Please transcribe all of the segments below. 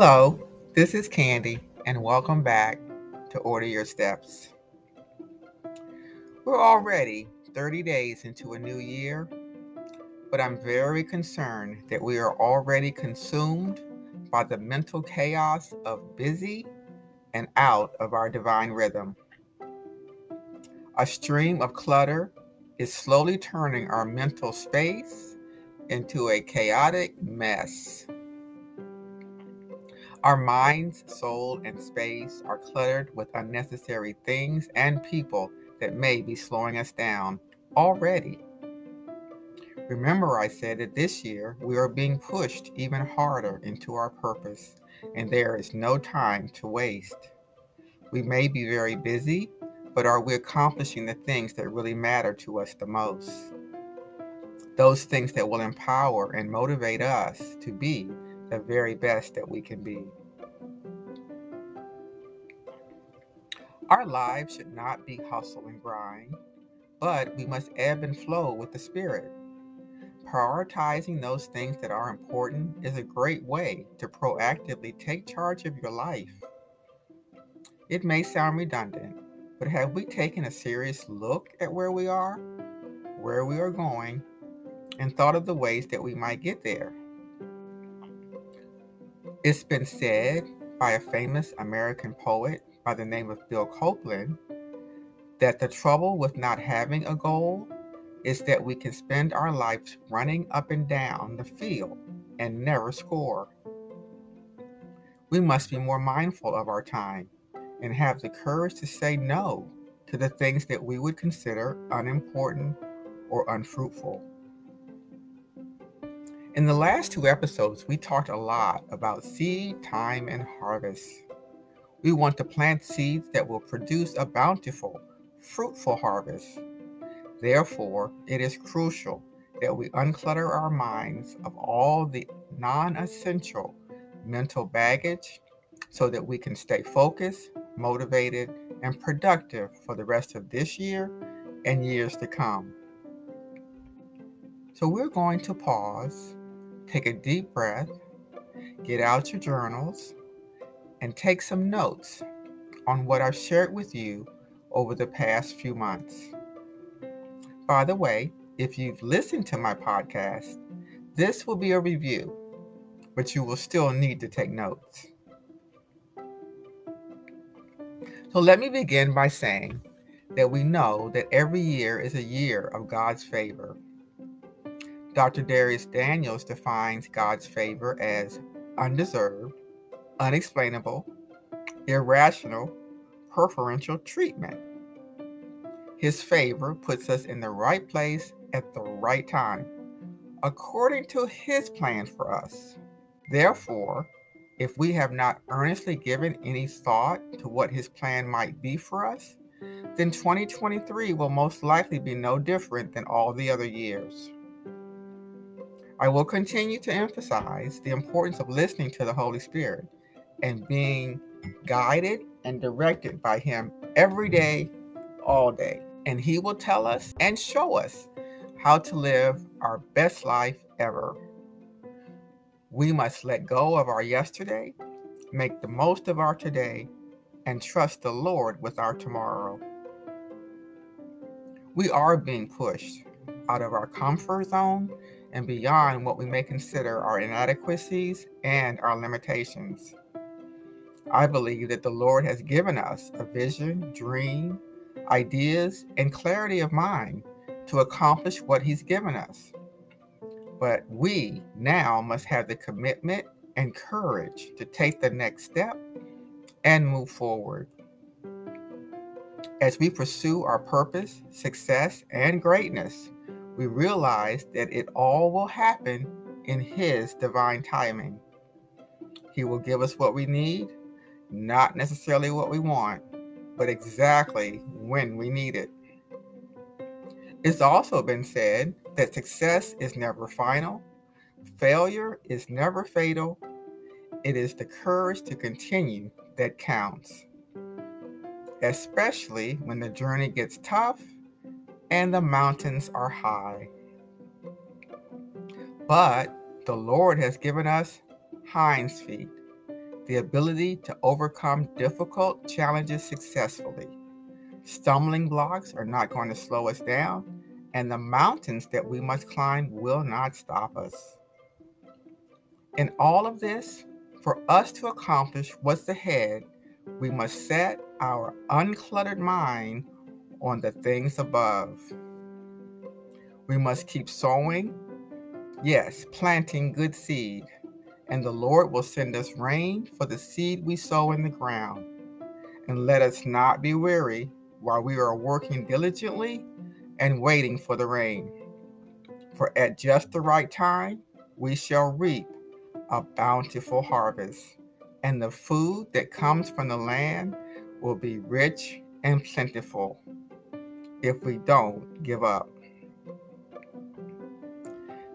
Hello, this is Candy, and welcome back to Order Your Steps. We're already 30 days into a new year, but I'm very concerned that we are already consumed by the mental chaos of busy and out of our divine rhythm. A stream of clutter is slowly turning our mental space into a chaotic mess. Our minds, soul, and space are cluttered with unnecessary things and people that may be slowing us down already. Remember, I said that this year we are being pushed even harder into our purpose, and there is no time to waste. We may be very busy, but are we accomplishing the things that really matter to us the most? Those things that will empower and motivate us to be the very best that we can be. Our lives should not be hustle and grind, but we must ebb and flow with the Spirit. Prioritizing those things that are important is a great way to proactively take charge of your life. It may sound redundant, but have we taken a serious look at where we are, where we are going, and thought of the ways that we might get there? It's been said by a famous American poet by the name of Bill Copeland that the trouble with not having a goal is that we can spend our lives running up and down the field and never score. We must be more mindful of our time and have the courage to say no to the things that we would consider unimportant or unfruitful. In the last two episodes, we talked a lot about seed, time, and harvest. We want to plant seeds that will produce a bountiful, fruitful harvest. Therefore, it is crucial that we unclutter our minds of all the non essential mental baggage so that we can stay focused, motivated, and productive for the rest of this year and years to come. So, we're going to pause Take a deep breath, get out your journals, and take some notes on what I've shared with you over the past few months. By the way, if you've listened to my podcast, this will be a review, but you will still need to take notes. So let me begin by saying that we know that every year is a year of God's favor Dr. Dharius Daniels defines God's favor as undeserved, unexplainable, irrational, preferential treatment. His favor puts us in the right place at the right time, according to his plan for us. Therefore, if we have not earnestly given any thought to what his plan might be for us, then 2023 will most likely be no different than all the other years. I will continue to emphasize the importance of listening to the Holy Spirit and being guided and directed by Him every day, all day. And He will tell us and show us how to live our best life ever. We must let go of our yesterday, make the most of our today, and trust the Lord with our tomorrow. We are being pushed out of our comfort zone and beyond what we may consider our inadequacies and our limitations. I believe that the Lord has given us a vision, dream, ideas, and clarity of mind to accomplish what He's given us. But we now must have the commitment and courage to take the next step and move forward. As we pursue our purpose, success, and greatness, we realize that it all will happen in His divine timing. He will give us what we need, not necessarily what we want, but exactly when we need it. It's also been said that success is never final, failure is never fatal. It is the courage to continue that counts, especially when the journey gets tough and the mountains are high. But the Lord has given us hinds feet, the ability to overcome difficult challenges successfully. Stumbling blocks are not going to slow us down, and the mountains that we must climb will not stop us. In all of this, for us to accomplish what's ahead, we must set our uncluttered mind on the things above. We must keep sowing, yes, planting good seed, and the Lord will send us rain for the seed we sow in the ground. And let us not be weary while we are working diligently and waiting for the rain. For at just the right time, we shall reap a bountiful harvest, and the food that comes from the land will be rich and plentiful if we don't give up.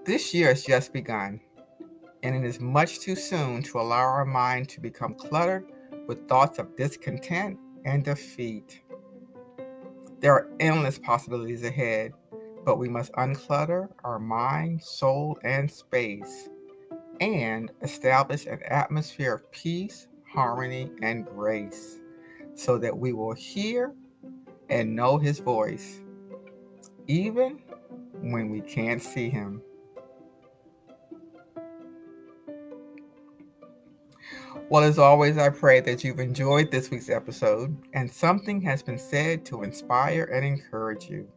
This year has just begun, and it is much too soon to allow our mind to become cluttered with thoughts of discontent and defeat. There are endless possibilities ahead, but we must unclutter our mind, soul, and space and establish an atmosphere of peace, harmony, and grace so that we will hear and know his voice, even when we can't see him. Well, as always, I pray that you've enjoyed this week's episode and something has been said to inspire and encourage you.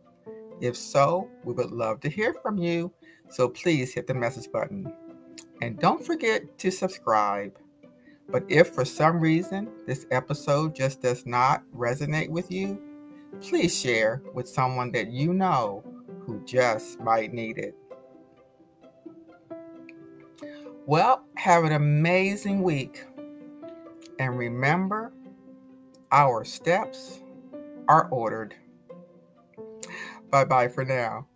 If so, we would love to hear from you, so please hit the message button. And don't forget to subscribe. But if for some reason this episode just does not resonate with you, please share with someone that you know who just might need it. Well, have an amazing week. And remember, our steps are ordered. Bye bye for now.